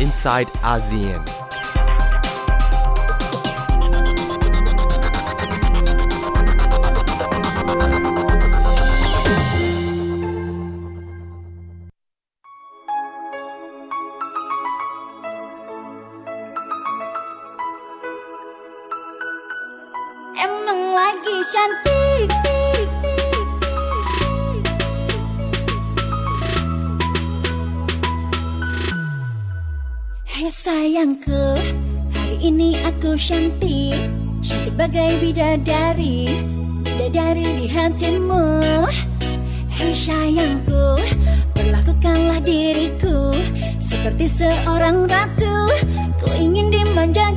inside ASEAN. Cantik Cantik bagai bidadari Bidadari di hatimu. Hei sayangku Perlakukanlah diriku Seperti seorang ratu. Ku ingin dimanja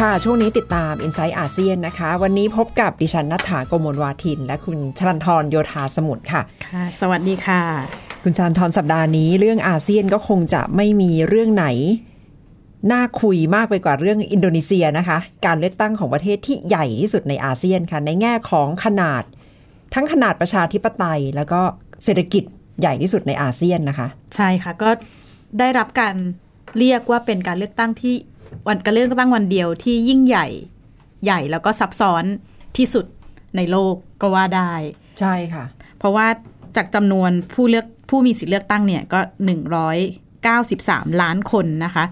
ค่ะ ช่วงนี้ติดตาม i n s i ซต์อาเซียนนะคะ วันนี้พบกับดิฉันนัฐาโกมลวาทิน และคุณชลันทรโยธาสมุทรค่ะ ค่ะ สวัสดีค่ะ คุณชลันทรสัปดาห์นี้ เรื่องอาเซียนก็คงจะไม่มีเรื่องไหน น่าคุยมากไปกว่าเรื่องอินโดนีเซียนะคะ การเลือกตั้งของประเทศที่ใหญ่ที่สุดในอาเซียนค่ะ ในแง่ของขนาด ทั้งขนาดประชาธิปไตย แล้วก็เศรษฐกิจใหญ่ที่สุดในอาเซียนนะคะ ใช่ค่ะก็ได้รับการเรียกว่าเป็นการเลือกตั้งที่ วันการเลือกตั้งวันเดียวที่ยิ่งใหญ่ใหญ่แล้วก็ซับซ้อนที่สุดในโลกก็ว่าได้ ใช่ค่ะ เพราะว่าจากจำนวนผู้เลือกผู้มีสิทธิเลือกตั้งเนี่ยก็ 193 ล้านคนนะคะ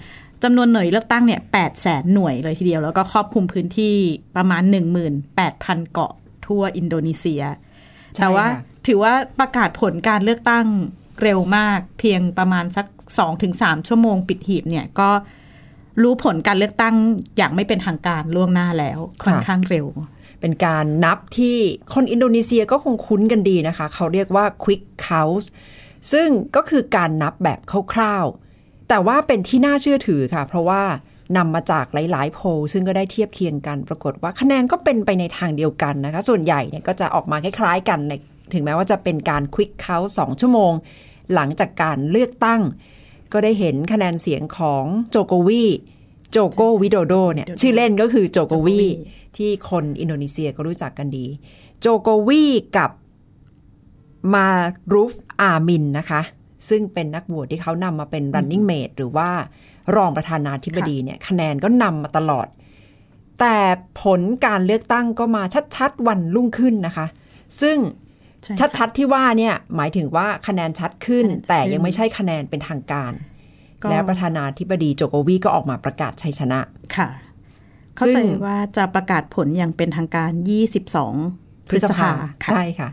จำนวนหน่วยเลือกตั้งเนี่ย8แสนหน่วยเลยทีเดียว แล้วก็ครอบคลุมพื้นที่ประมาณ 18,000 เกาะทั่วอินโดนีเซียใช่แต่ว่าค่ะถือว่าประกาศผลการเลือกตั้งเร็วมาก เพียงประมาณสัก 2-3 ชั่วโมงปิดหีบเนี่ยก็ รู้ผลการเลือกตั้งอย่างไม่เป็นทางการล่วงหน้าแล้วค่อนข้างเร็ว เป็นการนับที่คนอินโดนีเซียก็คงคุ้นกันดีนะคะ เขาเรียกว่า quick count ซึ่งก็คือการนับแบบคร่าวๆ แต่ว่าเป็นที่น่าเชื่อถือค่ะ เพราะว่านำมาจากหลาย ๆ โพลซึ่งก็ได้เทียบเคียงกัน ปรากฏว่าคะแนนก็เป็นไปในทางเดียวกันนะคะ ส่วนใหญ่เนี่ยก็จะออกมาคล้ายๆ กันในถึงแม้ว่าจะเป็นการ quick count 2ชั่วโมง หลังจากการเลือกตั้ง ก็ได้เห็นคะแนนเสียงของโจโกวีโจโกวิโดโดเนี่ยชื่อเล่นก็คือโจโกวีที่คนอินโดนีเซียก็รู้จักกันดี โจโกวีกับมารูฟอามินนะคะ ซึ่งเป็นนักบวชที่เขานำมาเป็น running mate หรือว่ารองประธานาธิบดีเนี่ยคะแนนก็นำมาตลอด แต่ผลการเลือกตั้งก็มาชัดๆวันรุ่งขึ้นนะคะ ซึ่งใช่ค่ะชัดๆที่ว่าเนี่ยหมายถึงว่าคะแนนชัดขึ้นคะแนนชัดขึ้น แต่ยังไม่ใช่คะแนนเป็นทางการก็แล้วประธานาธิบดีโจโกวีก็ออกมาประกาศชัยชนะค่ะ เข้าซึ่ใจงว่าจะประกาศผลอย่างเป็นทางการ 22 พฤษภาค่ะใช่ค่ะ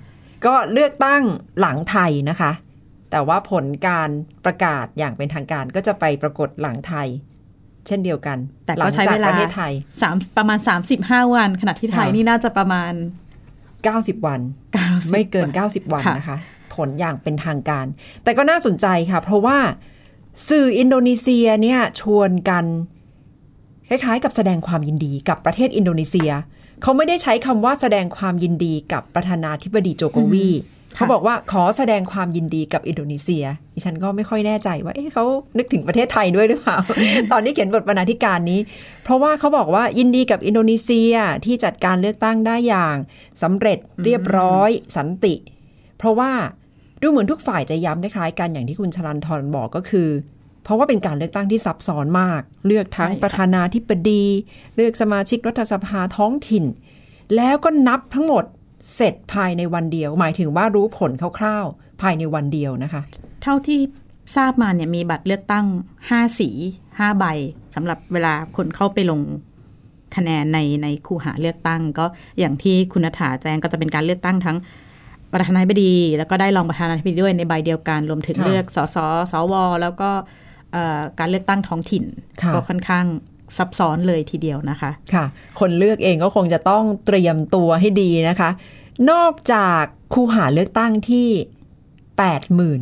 ก็เลือกตั้งหลังไทยนะคะ แต่ว่าผลการประกาศอย่างเป็นทางการก็จะไปปรากฏหลังไทยเช่นเดียวกัน แต่หลัก็งใช้จากเวลาประเทศไทยสามประมาณ 35 วัน ขณะที่ไทยค่ะนี่น่าจะประมาณ 90 วัน90ไม่เกินวัน90 วันค่ะนะคะ ผลอย่างเป็นทางการ แต่ก็น่าสนใจค่ะ เพราะว่าสื่ออินโดนีเซียเนี่ยชวนกันคล้ายๆ กับแสดงความยินดีกับประเทศอินโดนีเซีย เขาไม่ได้ใช้คำว่าแสดงความยินดีกับประธานาธิบดีโจโกวี เขาบอกว่าขอแสดงความยินดีกับอินโดนีเซีย ดิฉันก็ไม่ค่อยแน่ใจว่า เอ๊ะเขานึกถึงประเทศไทยด้วยหรือเปล่า ตอนที่เขียนบทบรรณาธิการนี้ เพราะว่าเขาบอกว่ายินดีกับอินโดนีเซียที่จัดการเลือกตั้งได้อย่างสำเร็จเรียบร้อยสันติ เพราะว่าดูเหมือนทุกฝ่ายจะย้ำคล้ายๆกันอย่างที่คุณชลันทรบอกก็คือ เพราะว่าเป็นการเลือกตั้งที่ซับซ้อนมาก เลือกทั้งใช่ค่ะประธานาธิบดี เลือกสมาชิกรัฐสภาท้องถิ่น แล้วก็นับทั้งหมด เสร็จภายในวันเดียว หมายถึงว่ารู้ผลคร่าวๆ ภายในวันเดียวนะคะ เท่าที่ทราบมาเนี่ยมีบัตรเลือกตั้งห้าสีห้าใบสำหรับเวลาคนเข้าไปลงคะแนนในในคูหาเลือกตั้ง ก็อย่างที่คุณนัฐาแจ้งก็จะเป็นการเลือกตั้งทั้งประธานาธิบดี แล้วก็ได้รองประธานาธิบดีด้วยในใบเดียวกันรวมถึงค่ะเลือกสสสวแล้วก็เอ่อการเลือกตั้งท้องถิ่นค่ะก็ค่อนข้าง ซับซ้อนเลยทีเดียวนะคะ ค่ะ คนเลือกเองก็คงจะต้องเตรียมตัวให้ดีนะคะ นอกจากคูหาเลือกตั้งที่แปดหมื่น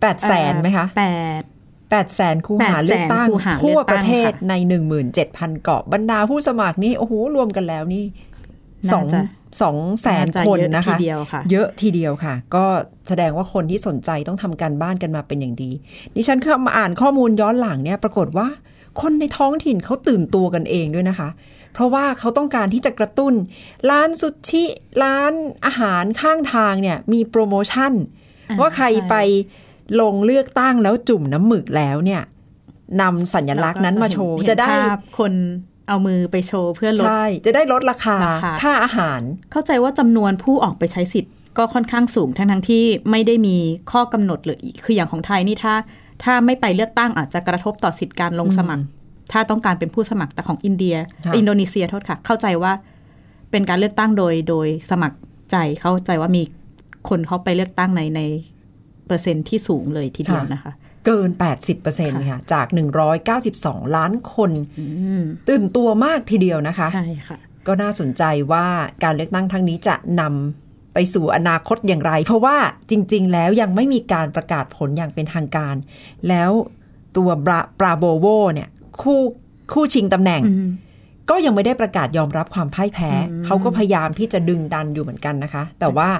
แปดแสนไหมคะแปดแปดแสนคูหาเลือกตั้งคูหาเลืทั่วอกตั้งประเทศค่ะในหนึ่งหมื่นเจ็ดพันเกาะบรรดาผู้สมัครนี่โอ้โหรวมกันแล้วนี่สองน่าจะสองแสนน่าจะคนเยอะนะคะทีเดียวค่ะเยอะทีเดียวค่ะ ก็แสดงว่าคนที่สนใจต้องทำการบ้านกันมาเป็นอย่างดี ดิฉันเข้ามาอ่านข้อมูลย้อนหลังเนี่ย ปรากฏว่า คนในท้องถิ่นเขาตื่นตัวกันเองด้วยนะคะ เพราะว่าเขาต้องการที่จะกระตุ้น ร้านสุชิ ร้านอาหารข้างทางเนี่ยมีโปรโมชั่นอ่าว่าใครใช่ไปลงเลือกตั้งแล้วจุ่มน้ำหมึกแล้วเนี่ยนำสัญลักษณ์นั้นมาโชว์เห็นจะได้ภาพคนเอามือไปโชว์เพื่อลดใช่จะได้ลดราคาราคาค่าอาหาร เข้าใจว่าจำนวนผู้ออกไปใช้สิทธิ์ก็ค่อนข้างสูงทั้งทั้งๆที่ไม่ได้มีข้อกำหนดเลยคืออย่างของไทยนี่ถ้า ถ้าไม่ไปเลือกตั้งอาจจะกระทบต่อสิทธิการลงสมัคร ถ้าต้องการเป็นผู้สมัครแต่ของอินเดียค่ะอินโดนีเซียโทษค่ะ เข้าใจว่าเป็นการเลือกตั้งโดยโดยสมัครใจเข้าใจว่ามีคนเขาไปเลือกตั้งในในเปอร์เซ็นต์ที่สูงเลยทีเดียวนะคะ เกิน 80%ค่ะ จาก 192 ล้านคนตื่นตัวมากทีเดียวนะคะ ใช่ค่ะ ก็น่าสนใจว่าการเลือกตั้งครั้งนี้จะนำ ไปสู่อนาคตอย่างไร เพราะว่าจริง ๆ แล้วยังไม่มีการประกาศผลอย่างเป็นทางการ แล้วตัวบราปราโบโวเนี่ยคู่คู่ชิงตำแหน่ง ก็ยังไม่ได้ประกาศยอมรับความพ่ายแพ้ เขาก็พยายามที่จะดึงดันอยู่เหมือนกันนะคะ แต่ว่า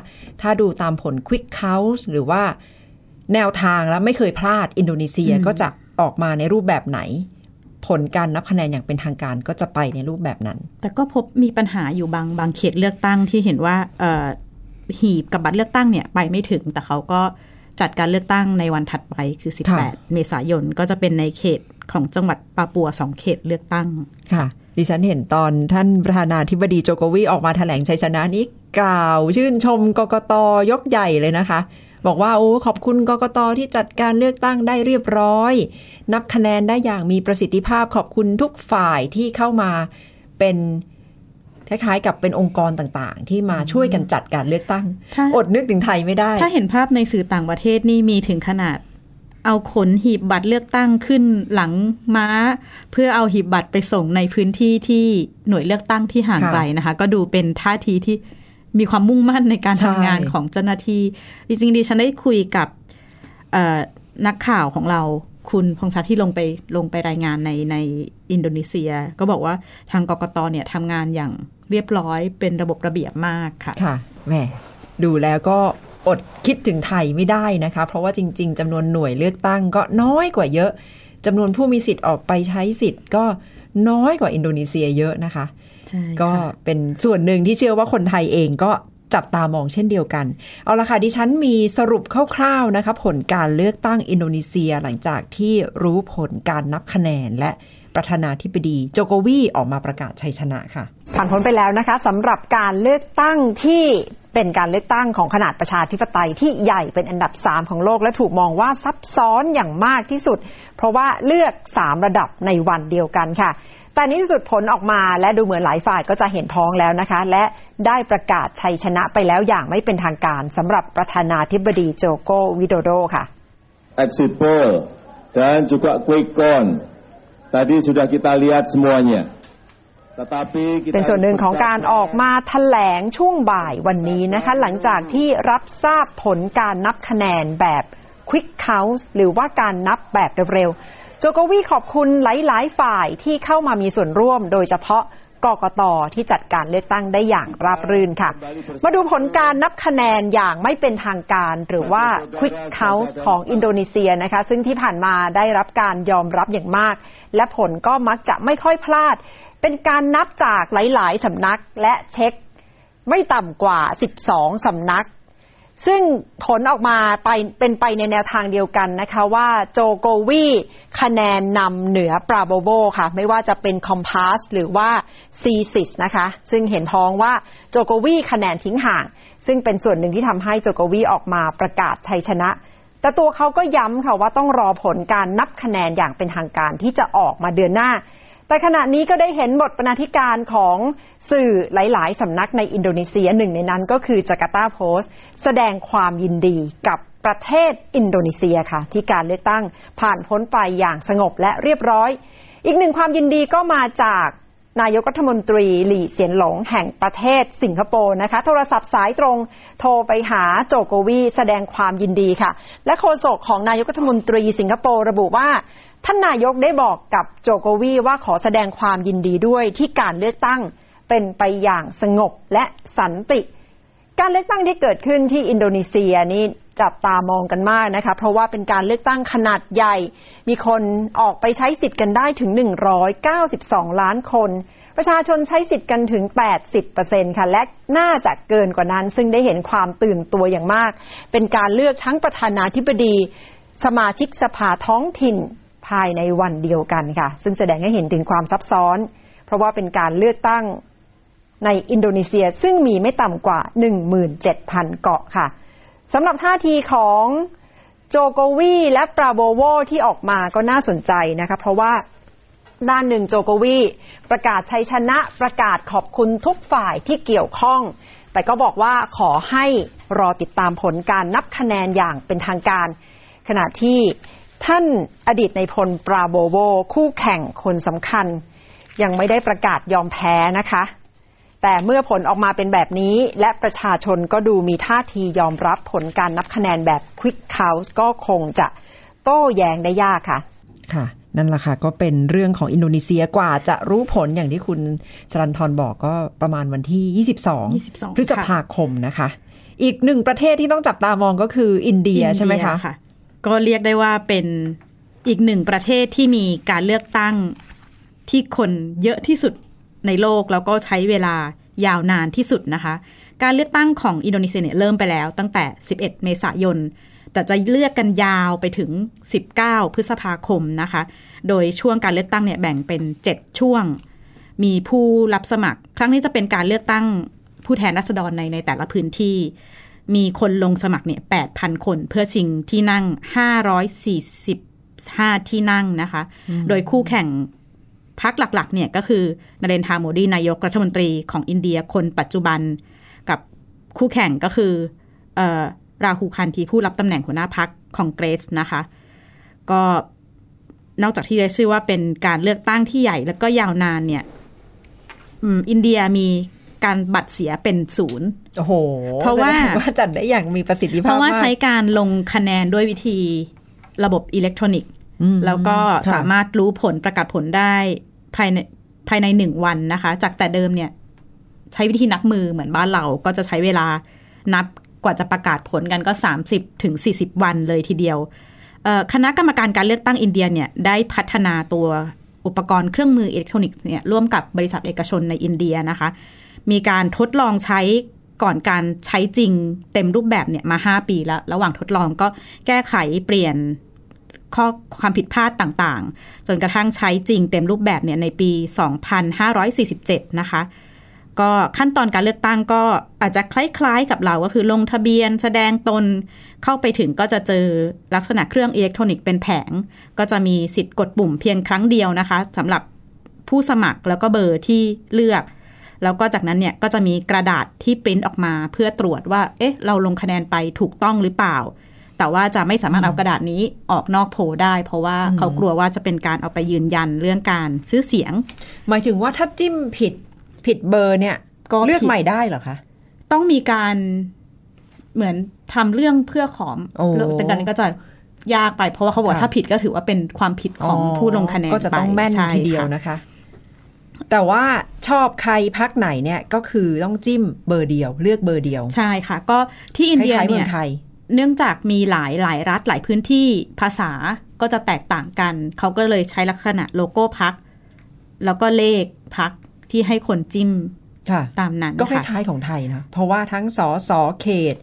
ถ้าดูตามผล Quick Count หรือว่าแนวทางแล้วไม่เคยพลาดอินโดนีเซียก็จะออกมาในรูปแบบไหน ผลการนับคะแนนอย่างเป็นทางการก็จะไปในรูปแบบนั้น แต่ก็พบมีปัญหาอยู่บางบางเขตเลือกตั้งที่เห็นว่าเอ่อ หีบกับบัตรเลือกตั้งเนี่ยไปไม่ถึง แต่เขาก็จัดการเลือกตั้งในวันถัดไปคือค่ะ18 เมษายนก็จะเป็นในเขตของจังหวัดปาปัวสองเขตเลือกตั้งค่ะ ดิฉันเห็นตอนท่านประธานาธิบดีโจโกวีออกมาแถลงชัยชนะนี้กล่าว ชื่นชมกกตยกใหญ่เลยนะคะ บอกว่าโอ้ขอบคุณกกตที่จัดการเลือกตั้งได้เรียบร้อย นับคะแนนได้อย่างมีประสิทธิภาพขอบคุณทุกฝ่ายที่เข้ามาเป็น คล้ายๆ กับเป็นองค์กรต่างๆ ที่มาช่วยกันจัดการเลือกตั้งถ้าอดนึกถึงไทยไม่ได้ ถ้าเห็นภาพในสื่อต่างประเทศนี่มีถึงขนาด เอาขนหีบบัตรเลือกตั้งขึ้นหลังม้า เพื่อเอาหีบบัตรไปส่งในพื้นที่ที่หน่วยเลือกตั้งที่ห่างค่ะไกลนะคะ ก็ดูเป็นท่าทีที่มีความมุ่งมั่นในการใช่ทำงานของเจ้าหน้าที่จริงๆดิฉันได้คุยกับเอ่อนักข่าวของเราคุณพงษ์ชัดที่ลงไปลงไปรายงานในในอินโดนีเซีย ก็บอกว่าทางกกตเนี่ยทำงานอย่าง เรียบร้อยเป็นระบบระเบียบมากค่ะค่ะแหมดูแล้วก็อดคิดถึงไทยไม่ได้นะคะ เพราะว่าจริง ๆจำนวนหน่วยเลือกตั้งก็น้อยกว่าเยอะจำนวนผู้มีสิทธิ์ออกไปใช้สิทธิ์ก็น้อยกว่าอินโดนีเซียเยอะนะคะใช่ก็ค่ะเป็นส่วนหนึ่งที่เชื่อว่าคนไทยเองก็จับตามองเช่นเดียวกัน เอาละค่ะดิฉันมีสรุปคร่าวๆนะคะผลการเลือกตั้งอินโดนีเซียหลังจากที่รู้ผลการนับคะแนนและ ประธานาธิบดี โจโกวีออกมาประกาศชัยชนะค่ะ ผ่านพ้นไปแล้วนะคะสำหรับการเลือกตั้งที่เป็นการเลือกตั้งของขนาดประชาธิปไตยที่ใหญ่เป็นอันดับ 3 ของโลกและถูกมองว่าซับซ้อนอย่างมากที่สุด เพราะว่าเลือก 3 ระดับในวันเดียวกันค่ะ แต่ในที่สุดผลออกมาและดูเหมือนหลายฝ่ายก็จะเห็นพ้องแล้วนะคะ และได้ประกาศชัยชนะไปแล้วอย่างไม่เป็นทางการสำหรับประธานาธิบดีโจโกวิโดโดค่ะ exit poll dan juga quick count tadi sudah kita lihat semuanya. Tetapi kita เป็นส่วนหนึ่งของการ harus ออกมาแถลงช่วงบ่ายวันนี้นะคะ หลังจากที่รับทราบผลการนับคะแนนแบบ Quick Count หรือว่าการนับแบบเร็วๆโจโกวีขอบคุณหลายๆ ฝ่ายที่เข้ามามีส่วนร่วม โดยเฉพาะ กกตที่จัดการเลือกตั้งได้อย่างราบรื่นค่ะ มาดูผลการนับคะแนนอย่างไม่เป็นทางการหรือว่า Quick Count ของอินโดนีเซียนะคะ ซึ่งที่ผ่านมาได้รับการยอมรับอย่างมาก และผลก็มักจะไม่ค่อยพลาด เป็นการนับจากหลาย ๆสำนักและเช็คไม่ต่ำกว่า 12 สำนัก ซึ่งผลออกมาไปเป็นไปในแนวทางเดียวกันนะคะว่าโจโกวีคะแนนนำเหนือปราโบโบค่ะ ไม่ว่าจะเป็นคอมพาสหรือว่าซีซิสนะคะ ซึ่งเห็นพ้องว่าโจโกวีคะแนนทิ้งห่าง ซึ่งเป็นส่วนหนึ่งที่ทำให้โจโกวีออกมาประกาศชัยชนะ แต่ตัวเขาก็ย้ำค่ะว่าต้องรอผลการนับคะแนนอย่างเป็นทางการที่จะออกมาเดือนหน้า แต่ขณะนี้ก็ได้เห็นบทบรรณาธิการของสื่อหลาย ๆ สำนักในอินโดนีเซียหนึ่งในนั้นก็คือจาการ์ตาโพสต์ แสดงความยินดีกับประเทศอินโดนีเซียค่ะ ที่การเลือกตั้งผ่านพ้นไปอย่างสงบและเรียบร้อย อีกหนึ่งความยินดีก็มาจาก นายกรัฐมนตรีหลี่เสียนหลงแห่งประเทศสิงคโปร์นะคะ โทรศัพท์สายตรงโทรไปหาโจโกวีแสดงความยินดีค่ะ และโฆษกของนายกรัฐมนตรีสิงคโปร์ระบุว่า ท่านนายกได้บอกกับโจโกวีว่าขอแสดงความยินดีด้วยที่การเลือกตั้งเป็นไปอย่างสงบและสันติ การเลือกตั้งที่เกิดขึ้นที่อินโดนีเซียนี่ จับตามองกันมากนะคะ เพราะว่าเป็นการเลือกตั้งขนาดใหญ่ มีคนออกไปใช้สิทธิ์กันได้ถึง 192 ล้านคน ประชาชนใช้สิทธิ์กันถึง 80%ค่ะ และน่าจะเกินกว่านั้น ซึ่งได้เห็นความตื่นตัวอย่างมาก เป็นการเลือกทั้งประธานาธิบดี สมาชิกสภาท้องถิ่นภายในวันเดียวกันค่ะ ซึ่งแสดงให้เห็นถึงความซับซ้อน เพราะว่าเป็นการเลือกตั้งในอินโดนีเซียซึ่งมีไม่ต่ำกว่า 17,000 เกาะค่ะ สำหรับท่าทีของโจโกวีและปราโบโวที่ออกมาก็น่าสนใจนะคะเพราะว่าด้านหนึ่งโจโกวีประกาศชัยชนะประกาศขอบคุณทุกฝ่ายที่เกี่ยวข้อง แต่ก็บอกว่าขอให้รอติดตามผลการนับคะแนนอย่างเป็นทางการ ขณะที่ท่านอดีตในพลปราโบโวคู่แข่งคนสำคัญ ยังไม่ได้ประกาศยอมแพ้นะคะ แต่เมื่อผลออกมาเป็นแบบนี้ และประชาชนก็ดูมีท่าทียอมรับผลการนับคะแนนแบบ Quick Count ก็คงจะโต้แย้งได้ยากค่ะ ค่ะ นั่นแหละค่ะ ก็เป็นเรื่องของอินโดนีเซียกว่าจะรู้ผลอย่างที่คุณสรันทรบอกก็ประมาณวันที่ 22 22พฤษภาคมนะคะ อีกหนึ่งประเทศที่ต้องจับตามองก็คืออินเดียใช่ไหมคะอินเดียก็เรียกได้ว่าเป็นอีกหนึ่งประเทศที่มีการเลือกตั้งที่คนเยอะที่สุด ในโลกแล้วก็ใช้เวลายาวนานที่สุดนะคะ การเลือกตั้งของอินโดนีเซียเนี่ยเริ่มไปแล้วตั้งแต่ 11 เมษายน แต่จะเลือกกันยาวไปถึง 19 พฤษภาคมนะคะ โดยช่วงการเลือกตั้งเนี่ยแบ่งเป็น 7 ช่วง มีผู้รับสมัคร ครั้งนี้จะเป็นการเลือกตั้งผู้แทนราษฎรในในแต่ละพื้นที่ มีคนลงสมัครเนี่ย 8,000 คนเพื่อชิงที่นั่ง 545 ที่นั่งนะคะ โดยคู่แข่ง พักหลักๆเนี่ยก็คือนเรนทราโมดีนายกรัฐมนตรีของอินเดียคนปัจจุบันกับคู่แข่งก็คือเออราหูคันทีผู้รับตำแหน่งหัวหน้าพักของเกรสนะคะ ก็นอกจากที่ได้ชื่อว่าเป็นการเลือกตั้งที่ใหญ่แล้วก็ยาวนานเนี่ยอืมอินเดียมีการบัตรเสียเป็นศูนย์โอ้โห เพราะว่าแสดงว่าจัดได้อย่างมีประสิทธิเพภาพราะว่ามาใช้กการลงคะแนนด้วยวิธีระบบอิเล็กทรอนิกส์อืม แล้วก็ค่ะสามารถรู้ผลประกาศผลได้ภายในภายในหนึ่งวันนะคะ จากแต่เดิมเนี่ย ใช้วิธีนับมือเหมือนบ้านเราก็จะใช้เวลานับกว่าจะประกาศผลกันก็ 30ถึง40 วันเลยทีเดียวเอ่อคณะกรรมการการเลือกตั้งอินเดียเนี่ยได้พัฒนาตัวอุปกรณ์เครื่องมืออิเล็กทรอนิกส์เนี่ยร่วมกับบริษัทเอกชนในอินเดียนะคะ มีการทดลองใช้ก่อนการใช้จริงเต็มรูปแบบเนี่ยมา 5 ปีแล้ว ระหว่างทดลองก็แก้ไขเปลี่ยน ข้อความผิดพลาดต่างๆ จนกระทั่งใช้จริงเต็มรูปแบบเนี่ยในปี 2547 นะคะ ก็ขั้นตอนการเลือกตั้งก็อาจจะคล้ายๆกับเราก็คือลงทะเบียนแสดงตนเข้าไปถึงก็จะเจอลักษณะเครื่องอิเล็กทรอนิกส์เป็นแผง ก็จะมีสิทธิ์กดปุ่มเพียงครั้งเดียวนะคะสำหรับผู้สมัครแล้วก็เบอร์ที่เลือก แล้วก็จากนั้นเนี่ยก็จะมีกระดาษที่ปริ้นออกมาเพื่อตรวจว่า เอ๊ะ เราลงคะแนนไปถูกต้องหรือเปล่า แต่ว่าจะไม่สามารถเอากระดาษนี้ออกนอกโพลได้ เพราะว่าเขากลัวว่าจะเป็นการเอาไปยืนยันเรื่องการซื้อเสียง หมายถึงว่าถ้าจิ้มผิดผิดเบอร์เนี่ยก็เลือกผิดใหม่ได้เหรอคะ ต้องมีการเหมือนทำเรื่องเพื่อขอมโอ้แต่การนี้ก็จะยากไป เพราะว่าเขาบอกว่าค่ะถ้าผิดก็ถือว่าเป็นความผิดของผู้ลงคะแนนก็จะต้องไปแม่นใช่ทีเดียวค่ะนะคะ แต่ว่าชอบใครพักไหนเนี่ยก็คือต้องจิ้มเบอร์เดียว เลือกเบอร์เดียว ใช่ค่ะ ก็ที่อินเดียคล้ายๆเมืเนี่อยงไทย เนื่องจากมีหลายหลายรัฐหลายพื้นที่ภาษาก็จะแตกต่างกัน เขาก็เลยใช้ลักษณะโลโก้พัก แล้วก็เลขพักที่ให้คนจิ้มค่ะตามนั้นก็คค่ะล้ายๆของไทยนะ เพราะว่าทั้งสอสอเขต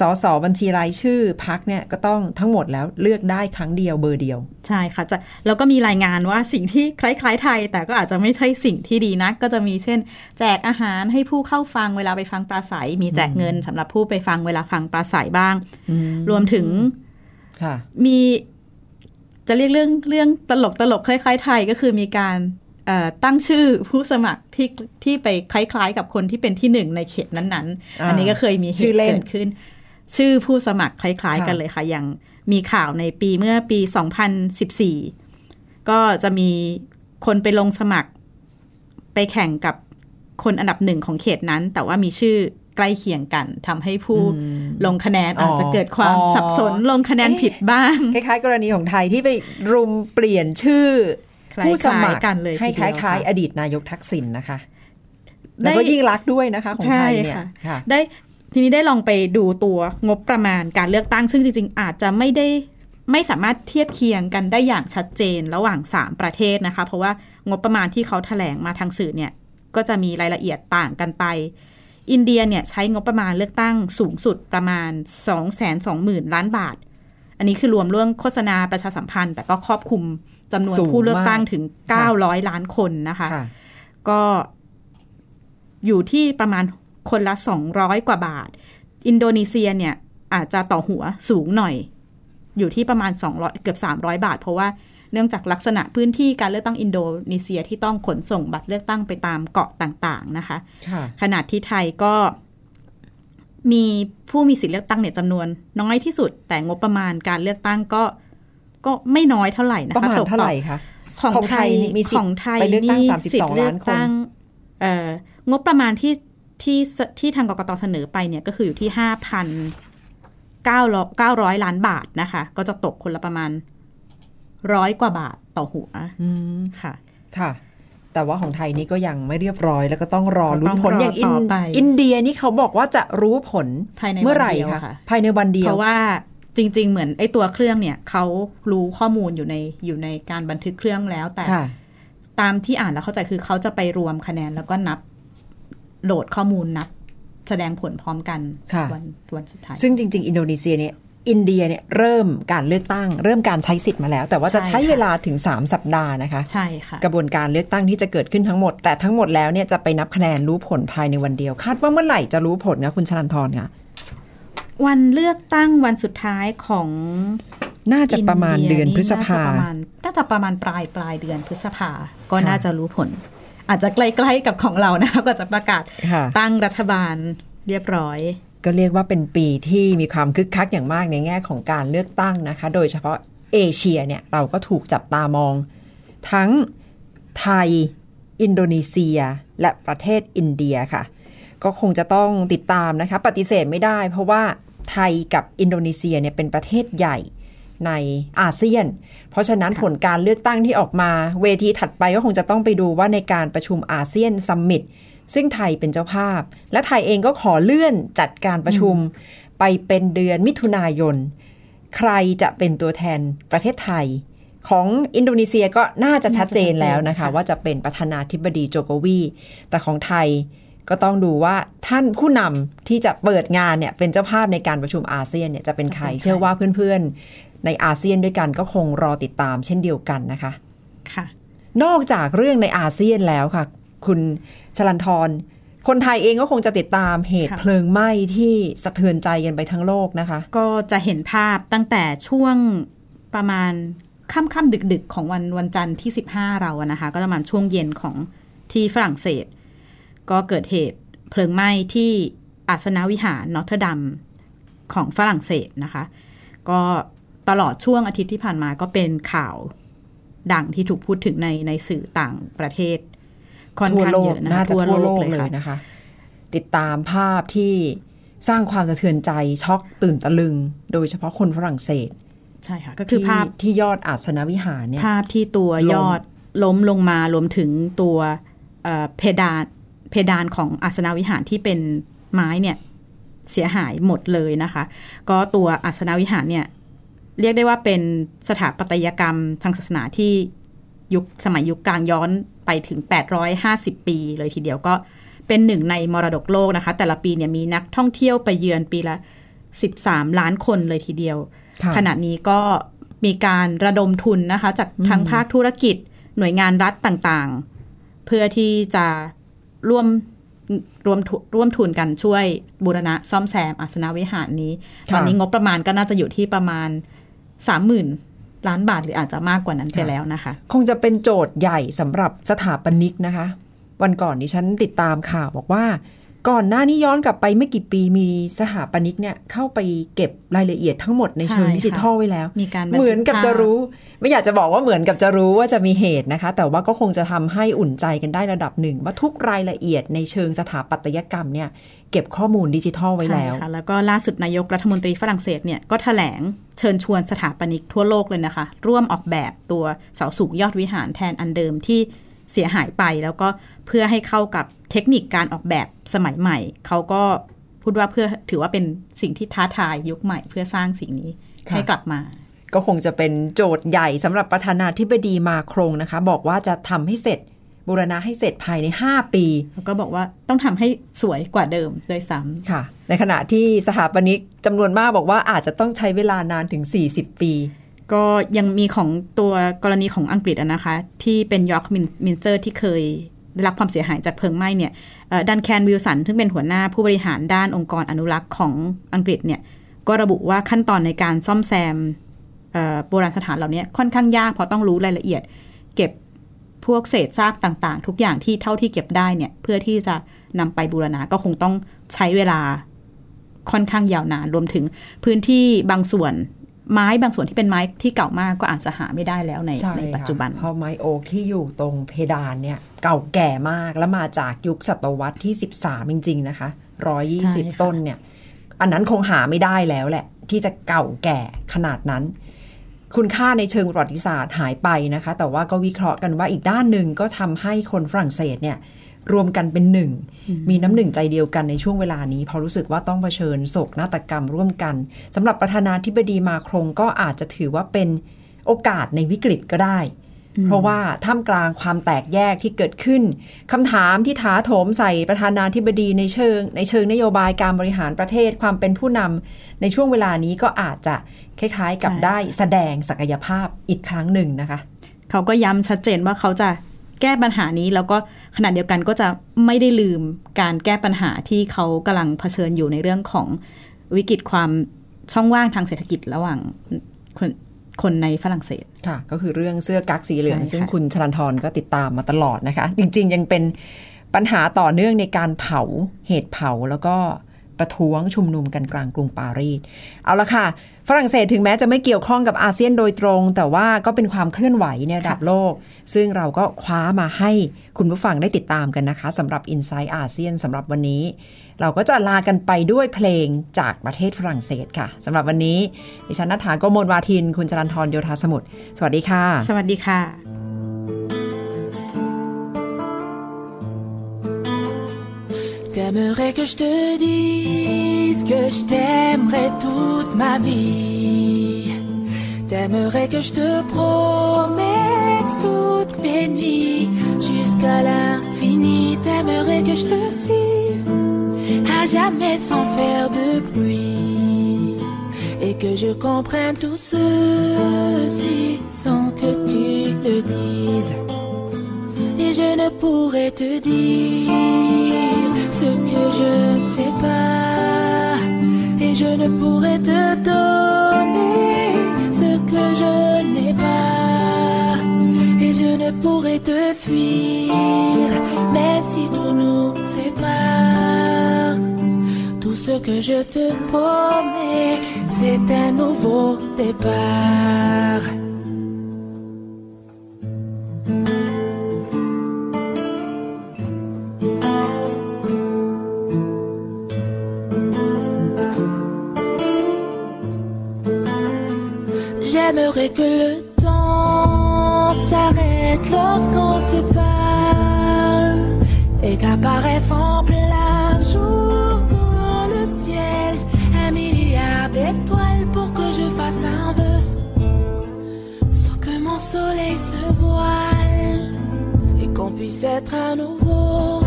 สสบัญชีรายชื่อพักเนี่ยก็ต้องทั้งหมดแล้วเลือกได้ครั้งเดียวเบอร์เดียว ใช่ค่ะจะแล้วก็มีรายงานว่าสิ่งที่คล้ายๆไทย แต่ก็อาจจะไม่ใช่สิ่งที่ดีนัก ก็จะมีเช่น แจกอาหารให้ผู้เข้าฟังเวลาไปฟังปราศัย มีแจกเงินสำหรับผู้ไปฟังเวลาฟังปราศัยบ้าง รวมถึงค่ะมีจะเรียกเรื่องเรื่องตลกตลกคล้ายๆ ไทยก็คือมีการเอ่อตั้งชื่อผู้สมัครที่ที่ไปคล้ายๆ กับคนที่เป็นที่หนึ่งในเขตนั้นๆอ่าอันนี้ก็เคยมีเหชื่อตุเล่นเกิดขึ้น ชื่อผู้สมัครคล้าย ๆ กันค่ะเลยค่ะ อย่างมีข่าวในปีเมื่อปี 2014 ก็จะมีคนไปลงสมัคร ไปแข่งกับคนอันดับหนึ่งของเขตนั้น แต่ว่ามีชื่อใกล้เคียงกันทำให้ผู้ลงคะแนนอาจจะเกิดความอ๋อสับสนลงคะแนนผิดบ้าง คล้ายๆ กรณีของไทยที่ไปรุมเปลี่ยนชื่อคล้ายๆผู้สมัครกันเลยให้ทีคเดียวล้ายค่ะๆอดีตนายกทักษิณนะคะได้แล้วก็ยิ่งรักษณ์ด้วยนะคะ ของไทยเนี่ยค่ะค่ะได้ ทีนี้ได้ลองไปดูตัวงบประมาณการเลือกตั้ง ซึ่งจริง ๆ อาจจะไม่ได้ไม่สามารถเทียบเคียงกันได้อย่างชัดเจนระหว่าง 3 ประเทศนะคะ เพราะว่างบประมาณที่เขาแถลงมาทางสื่อเนี่ย ก็จะมีรายละเอียดต่างกันไป อินเดียเนี่ยใช้งบประมาณเลือกตั้งสูงสุดประมาณ 2 2 0 0 0 0 ล้านบาท อันนี้คือรวมเรื่องโฆษณาประชาสัมพันธ์ แต่ก็ครอบคลุมจำนวนสูงผู้เลือกตั้งมากถึงค่ะ900 ล้านคนนะคะค่ะก็อยู่ที่ประมาณ คนละ 200 กว่าบาท อินโดนีเซียเนี่ยอาจจะต่อหัวสูงหน่อย อยู่ที่ประมาณ 200 เกือบ 300 บาท เพราะว่าเนื่องจากลักษณะพื้นที่การเลือกตั้งอินโดนีเซียที่ต้องขนส่งบัตรเลือกตั้งไปตามเกาะต่างๆนะคะค่ะขนาดที่ไทยก็มีผู้มีสิทธิเลือกตั้งเนี่ยจำนวนน้อยที่สุด แต่งบประมาณการเลือกตั้งก็ก็ไม่น้อยเท่าไหร่นะคะประมาณตกเท่าต่อไหร่คะของของไทไทยยนี่มีสิทธิ์ของไทยไปเลือกตั้งนี่32สิทธิ์เลือกล้านคนตั้งเอ่องบประมาณที่ ที่สที่ทางกกตเสนอไปเนี่ยก็คืออยู่ที่ห้าพันเก้าเก้าร้อยล้านบาทนะคะ ก็จะตกคนละประมาณร้อยกว่าบาทต่อหัวอืมค่ะ ค่ะ แต่ว่าของไทยนี่ก็ยังไม่เรียบร้อย แล้วก็ต้องรอก็ลุ้ต้นองผลรออย่างอินต่อไปอินเดียนี่เขาบอกว่าจะรู้ผลภายในเมื่อวันไหร่เดียวคะค่ะภายในวันเดียเพวราะว่าจริง ๆ เหมือนไอ้ตัวเครื่องเนี่ยเขารู้ข้อมูลอยู่ในอยู่ในการบันทึกเครื่องแล้วแต่ค่ะตามที่อ่านแล้วเข้าใจคือเขาจะไปรวมคะแนนแล้วก็นับ โหลดข้อมูลนับแสดงผลพร้อมกันค่ะวันวันสุดท้าย ซึ่งจริง ๆ อินโดนีเซียเนี่ยอินเดียเนี่ยเริ่มการเลือกตั้ง เริ่มการใช้สิทธิ์มาแล้ว แต่ว่าจะใช่ใช้ค่ะเวลาถึง 3 สัปดาห์นะคะใช่ค่ะกระบวนการเลือกตั้งที่จะเกิดขึ้นทั้งหมด แต่ทั้งหมดแล้วเนี่ยจะไปนับคะแนนรู้ผลภายในวันเดียว คาดว่าเมื่อไหร่จะรู้ผลนะคุณชลันทรค่ะวันเลือกตั้งวันสุดท้ายของน่าจะประมาณเดือนพฤษภาน่จะประมาณน่าจะประมาณปลายปลายเดือนพฤษภาก็ค่ะน่าจะรู้ผล อาจจะใกล้ๆกับของเรานะคะก็จะประกาศค่ะตั้งรัฐบาลเรียบร้อยก็เรียกว่าเป็นปีที่มีความคึกคักอย่างมากในแง่ของการเลือกตั้งนะคะ โดยเฉพาะเอเชียเนี่ยเราก็ถูกจับตามอง ทั้งไทย อินโดนีเซีย และประเทศอินเดียค่ะ ก็คงจะต้องติดตามนะคะ ปฏิเสธไม่ได้ เพราะว่าไทยกับอินโดนีเซียเนี่ยเป็นประเทศใหญ่ ในอาเซียน เพราะฉะนั้นผลการเลือกตั้งที่ออกมาเวทีถัดไปก็คงจะต้องไปดูว่าในการประชุมอาเซียน summit ซึ่งไทยเป็นเจ้าภาพ และไทยเองก็ขอเลื่อนจัดการประชุมไปเป็นเดือนมิถุนายน ใครจะเป็นตัวแทนประเทศไทย ของอินโดนีเซียก็น่าจะชัดเจนแล้วนะคะ ว่าจะเป็นประธานาธิบดีโจโกวี แต่ของไทยก็ต้องดูว่าท่านผู้นำที่จะเปิดงานเนี่ยเป็นเจ้าภาพในการประชุมอาเซียนเนี่ยจะเป็นใครจะเป็นใครเชื่อว่าเพื่อนๆ ในอาเซียนด้วยกันก็คงรอติดตามเช่นเดียวกันนะคะค่ะ นอกจากเรื่องในอาเซียนแล้วค่ะ คุณชลันทรคนไทยเองก็คงจะติดตามเหตุค่ะเพลิงไหม้ที่สะเทือนใจกันไปทั้งโลกนะคะ ก็จะเห็นภาพตั้งแต่ช่วงประมาณค่ำๆดึกๆของวันวันจันทร์ที่ 15 เราอะนะคะ ก็ประมาณช่วงเย็นของที่ฝรั่งเศส ก็เกิดเหตุเพลิงไหม้ที่อาสนวิหารนอตเทอร์ดัมของฝรั่งเศสนะคะ ก็ ตลอดช่วงอาทิตย์ที่ผ่านมาก็เป็นข่าวดังที่ถูกพูดถึงในในสื่อต่างประเทศค่อนทั่วข้างโลเยกอะนะน่าคะจะทั่วโลกเลยค่ะนะคะ ติดตามภาพที่สร้างความสะเทือนใจช็อกตื่นตะลึง โดยเฉพาะคนฝรั่งเศส ใช่ค่ะ ก็คือที่ภาพที่ยอดอาสนวิหารเนี่ยภาพที่ตัวล้มยอดล้มลงมารวมถึงตัวเอ่อเพดานเพดานของอาสนาวิหารที่เป็นไม้เนี่ยเสียหายหมดเลยนะคะ ก็ตัวอาสนาวิหารเนี่ย เรียกได้ว่าเป็นสถาปัตยกรรมทางศาสนาที่ยุคสมัยยุคกลางย้อนไปถึง 850 ปี เลยทีเดียวก็เป็นหนึ่งในมรดกโลกนะคะ แต่ละปีเนี่ยมีนักท่องเที่ยวไปเยือนปีละ 13 ล้านคนเลยทีเดียวค่ะขณะนี้ก็มีการระดมทุนนะคะ จากทั้งภาคธุรกิจหน่วยงานรัฐต่างๆ เพื่อที่จะร่วมรวมทุร่วมทุนกันช่วยบูรณะซ่อมแซมอาสนวิหารนี้ค่ะตอนนี้งบประมาณก็น่าจะอยู่ที่ประมาณ 30,000ล้านบาทหรืออาจจะมากกว่านั้นไปแล้วนะคะ คงจะเป็นโจทย์ใหญ่สำหรับสถาปนิกนะคะ วันก่อนดิฉันติดตามข่าวบอกว่า ก่อนหน้านี้ย้อนกลับไปไม่กี่ปีมีสถาปนิกเนี่ยเข้าไปเก็บรายละเอียดทั้งหมดในเชิงใช่ค่ะดิจิทัลไว้แล้วมีการบันทึกเหมือนกับจะรู้ ไม่อยากจะบอกว่าเหมือนกับจะรู้ว่าจะมีเหตุนะคะ แต่ว่าก็คงจะทำให้อุ่นใจกันได้ระดับหนึ่ง ว่าทุกรายละเอียดในเชิงสถาปัตยกรรมเนี่ยเก็บข้อมูลดิจิทัลไว้แล้วใช่ค่ะแล้วก็ล่าสุดนายกรัฐมนตรีฝรั่งเศสเนี่ยก็แถลงเชิญชวนสถาปนิกทั่วโลกเลยนะคะ ร่วมออกแบบตัวเสาสูงยอดวิหารแทนอันเดิมที่เสียหายไปแล้วก็เพื่อให้เข้ากับเทคนิคการออกแบบสมัยใหม่ เขาก็พูดว่าเพื่อถือว่าเป็นสิ่งที่ท้าทายยุคใหม่ เพื่อสร้างสิ่งนี้ให้กลับมา ก็คงจะเป็นโจทย์ใหญ่สำหรับประธานาธิบดีมาโครงนะคะ บอกว่าจะทำให้เสร็จบูรณะให้เสร็จภายใน 5 ปี แล้วก็บอกว่าต้องทำให้สวยกว่าเดิมโดยซ้ำค่ะ ในขณะที่สถาปนิกจำนวนมากบอกว่าอาจจะต้องใช้เวลานานถึง 40 ปี ก็ยังมีของตัวกรณีของอังกฤษอะนะคะ ที่เป็นยอร์กมินสเตอร์ที่เคยได้รับความเสียหายจากเพลิงไหม้เนี่ยเอ่อดันแคนวิลสันซึ่งเป็นหัวหน้าผู้บริหารด้านองค์กรอนุรักษ์ของอังกฤษเนี่ยก็ระบุว่าขั้นตอนในการซ่อมแซมเอ่อ โบราณสถานเหล่านี้ค่อนข้างยากเพราะต้องรู้รายละเอียด เก็บพวกเศษซากต่างๆ ทุกอย่างที่เท่าที่เก็บได้เนี่ยเพื่อที่จะนำไปบูรณะก็คงต้องใช้เวลาค่อนข้างยาวนานรวมถึงพื้นที่บางส่วนไม้บางส่วนที่เป็นไม้ที่เก่ามากก็อาจจะหาไม่ได้แล้วในใช่ในปัจจุบันค่ะเพราะไม้โอ๊กที่อยู่ตรงเพดานเนี่ยเก่าแก่มากแล้วมาจากยุคศตวรรษที่ 13 จริง ๆ นะคะใช่ค่ะ120 ต้นเนี่ย อันนั้นคงหาไม่ได้แล้วแหละ ที่จะเก่าแก่ขนาดนั้น คุณค่าในเชิงประวัติศาสตร์หายไปนะคะ แต่ว่าก็วิเคราะห์กันว่าอีกด้านหนึ่งก็ทำให้คนฝรั่งเศสเนี่ยรวมกันเป็นหนึ่ง มีน้ำหนึ่งใจเดียวกันในช่วงเวลานี้เพราะรู้สึกว่าต้องเผชิญโศกนาฏกรรมร่วมกันสำหรับประธานาธิบดีมาครงก็อาจจะถือว่าเป็นโอกาสในวิกฤตก็ได้ เพราะว่าท่ามกลางความแตกแยกที่เกิดขึ้นคำถามที่ถาโถมใส่ประธานาธิบดีในเชิง ในเชิงนโยบายการบริหารประเทศความเป็นผู้นำในช่วงเวลานี้ก็อาจจะคล้ายๆกับได้แสดงศักยภาพอีกครั้งหนึ่งนะคะ เขาก็ย้ำชัดเจนว่าเขาจะแก้ปัญหานี้แล้วก็ขณะเดียวกันก็จะไม่ได้ลืมการแก้ปัญหาที่เขากำลังเผชิญอยู่ในเรื่องของวิกฤตความช่องว่างทางเศรษฐกิจระหว่าง คนคนในฝรั่งเศสค่ะ ก็คือเรื่องเสื้อกั๊กสีเหลืองใช่ค่ะซึ่งคุณชลันทรก็ติดตามมาตลอดนะคะ จริง ๆ ยังเป็นปัญหาต่อเนื่องในการเผาเหตุเผาแล้วก็ ประท้วงชุมนุมกันกลางกรุงปารีส เอาละค่ะ ฝรั่งเศสถึงแม้จะไม่เกี่ยวข้องกับอาเซียนโดยตรง แต่ว่าก็เป็นความเคลื่อนไหวในระดับโลก ซึ่งเราก็คว้ามาให้คุณผู้ฟังได้ติดตามกันนะคะสำหรับ i n s i ซ e ์อาเซียนสำหรับวันนี้ เราก็จะลากันไปด้วยเพลงจากประเทศฝรั่งเศสค่ะสำหรับวันนี้ดิฉันนัฐาโกโมลวาทิน คุณจรันทรโยธาสมุทรสวัสดีค่ะ สวัสดีค่ะ T'aimerais que je te dise que je t'aimerais toute ma vie. T'aimerais que je te promette toutes mes nuits jusqu'à l'infini. T'aimerais que je te suive à jamais sans faire de bruit. Et que je comprenne tout ceci sans que tu le dises. Et je ne pourrais te dire ce que je ne sais pas. Et je ne pourrais te donner ce que je n'ai pas. Et je ne pourrais te fuir, même si tout nous sépare. Tout ce que je te promets, c'est un nouveau départ. J'aimerais que le temps s'arrête lorsqu'on se parle et qu'apparaisse en plein jour dans le ciel un milliard d'étoiles pour que je fasse un vœu sans que mon soleil se voile et qu'on puisse être à nouveau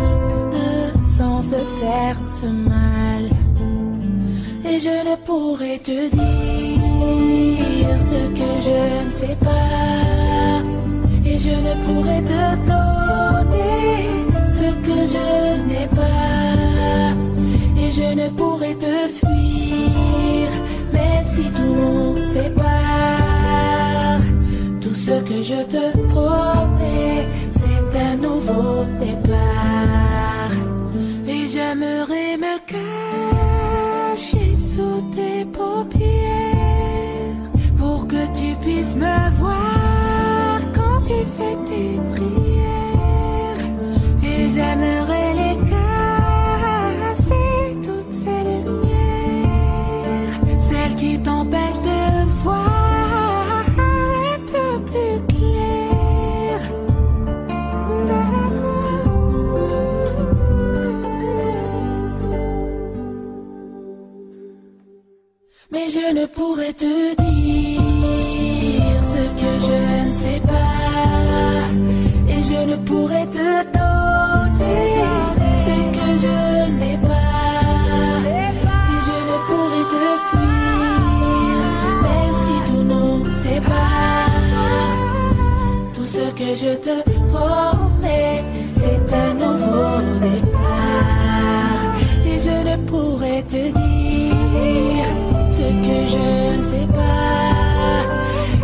deux sans se faire ce mal. Mais je ne pourrais te dire ce que je ne sais pas. Et je ne pourrais te donner ce que je n'ai pas. Et je ne pourrais te fuir, même si tout nous sépare. Tout ce que je te promets, c'est un nouveau départ. Me voir quand tu fais tes prières. Et j'aimerais les casser, toutes ces lumières, celles qui t'empêchent de voir un peu plus clair. Mais je ne pourrais te pourrais te donner ce que je n'ai pas. Et je ne pourrais te fuir, même si tout nous sépare. Tout ce que je te promets, c'est un nouveau départ. Et je ne pourrais te dire ce que je ne sais pas.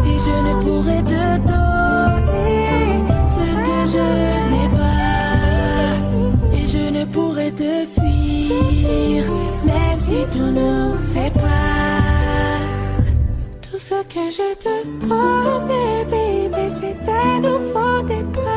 Et je ne pourrais nous sépare. Tout ce que je te promets, bébé, c'est un nouveau départ.